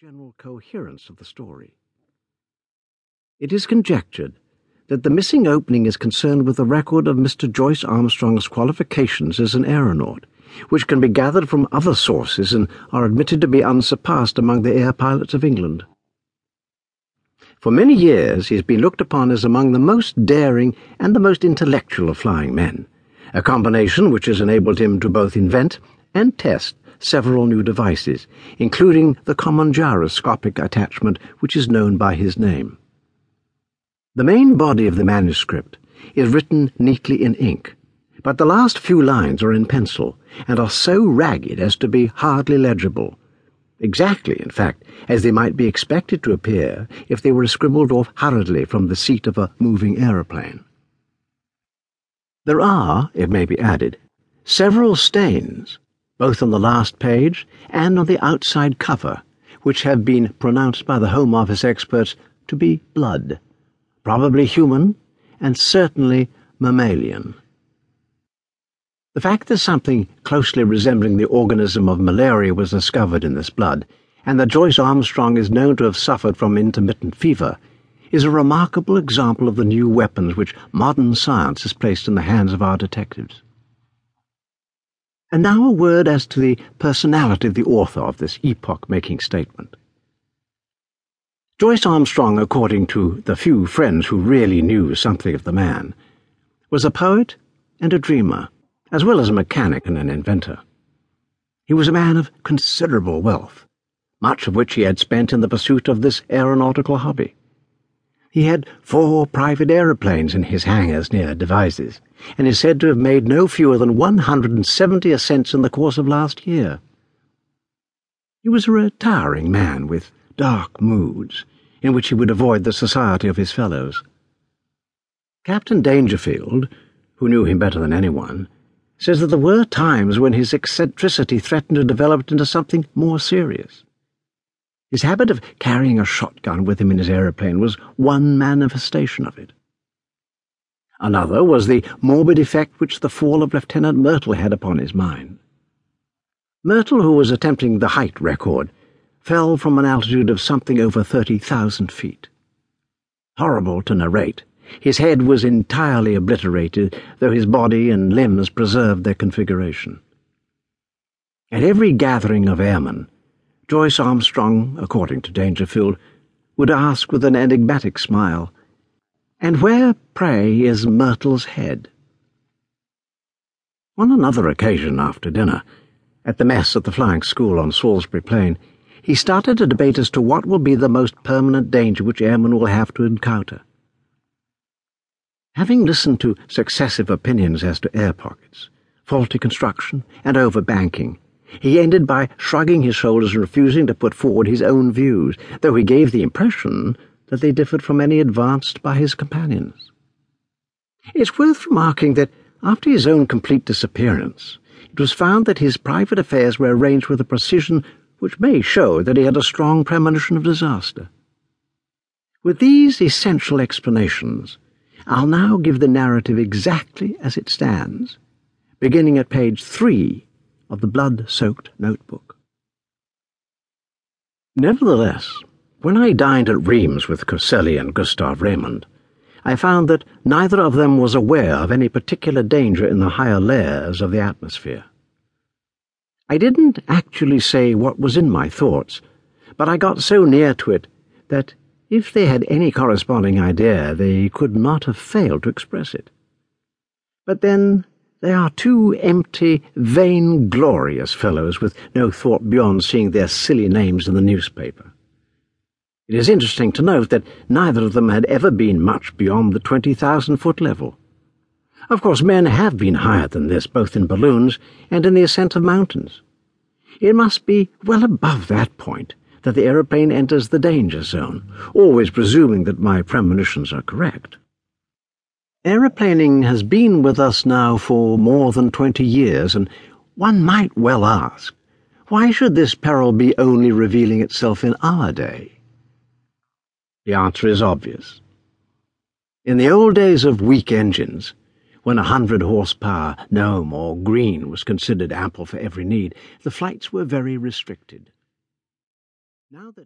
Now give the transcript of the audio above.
general coherence of the story. It is conjectured that the missing opening is concerned with the record of Mr. Joyce Armstrong's qualifications as an aeronaut, which can be gathered from other sources and are admitted to be unsurpassed among the air pilots of England. For many years he has been looked upon as among the most daring and the most intellectual of flying men, a combination which has enabled him to both invent and test several new devices, including the common gyroscopic attachment which is known by his name. The main body of the manuscript is written neatly in ink, but the last few lines are in pencil and are so ragged as to be hardly legible. Exactly, in fact, as they might be expected to appear if they were scribbled off hurriedly from the seat of a moving aeroplane. There are, it may be added, several stains, both on the last page and on the outside cover, which have been pronounced by the Home Office experts to be blood, probably human and certainly mammalian. The fact that something closely resembling the organism of malaria was discovered in this blood, and that Joyce Armstrong is known to have suffered from intermittent fever, is a remarkable example of the new weapons which modern science has placed in the hands of our detectives. And now a word as to the personality of the author of this epoch making statement. Joyce Armstrong, according to the few friends who really knew something of the man, was a poet and a dreamer, as well as a mechanic and an inventor. He was a man of considerable wealth, much of which he had spent in the pursuit of this aeronautical hobby. He had four private aeroplanes in his hangars near Devizes, and is said to have made no fewer than 170 ascents in the course of last year. He was a retiring man with dark moods, in which he would avoid the society of his fellows. Captain Dangerfield, who knew him better than anyone, says that there were times when his eccentricity threatened to develop into something more serious. His habit of carrying a shotgun with him in his aeroplane was one manifestation of it. Another was the morbid effect which the fall of Lieutenant Myrtle had upon his mind. Myrtle, who was attempting the height record, fell from an altitude of something over 30,000 feet. Horrible to narrate, his head was entirely obliterated, though his body and limbs preserved their configuration. At every gathering of airmen, Joyce Armstrong, according to Dangerfield, would ask with an enigmatic smile, And where, pray, is Myrtle's head? On another occasion after dinner, at the mess at the flying school on Salisbury Plain, he started a debate as to what will be the most permanent danger which airmen will have to encounter. Having listened to successive opinions as to air pockets, faulty construction, and overbanking, he ended by shrugging his shoulders and refusing to put forward his own views, though he gave the impression that they differed from any advanced by his companions. It's worth remarking that after his own complete disappearance, it was found that his private affairs were arranged with a precision which may show that he had a strong premonition of disaster. With these essential explanations, I'll now give the narrative exactly as it stands, beginning at page three of the blood-soaked notebook. Nevertheless, when I dined at Rheims with Coselli and Gustav Raymond, I found that neither of them was aware of any particular danger in the higher layers of the atmosphere. I didn't actually say what was in my thoughts, but I got so near to it that if they had any corresponding idea, they could not have failed to express it. But then they are two empty, vain-glorious fellows with no thought beyond seeing their silly names in the newspaper. It is interesting to note that neither of them had ever been much beyond the 20,000-foot level. Of course, men have been higher than this, both in balloons and in the ascent of mountains. It must be well above that point that the aeroplane enters the danger zone, always presuming that my premonitions are correct. Aeroplaning has been with us now for more than twenty years, and one might well ask, why should this peril be only revealing itself in our day? The answer is obvious. In the old days of weak engines, when a hundred horsepower, Gnome, or Green was considered ample for every need, the flights were very restricted. Now that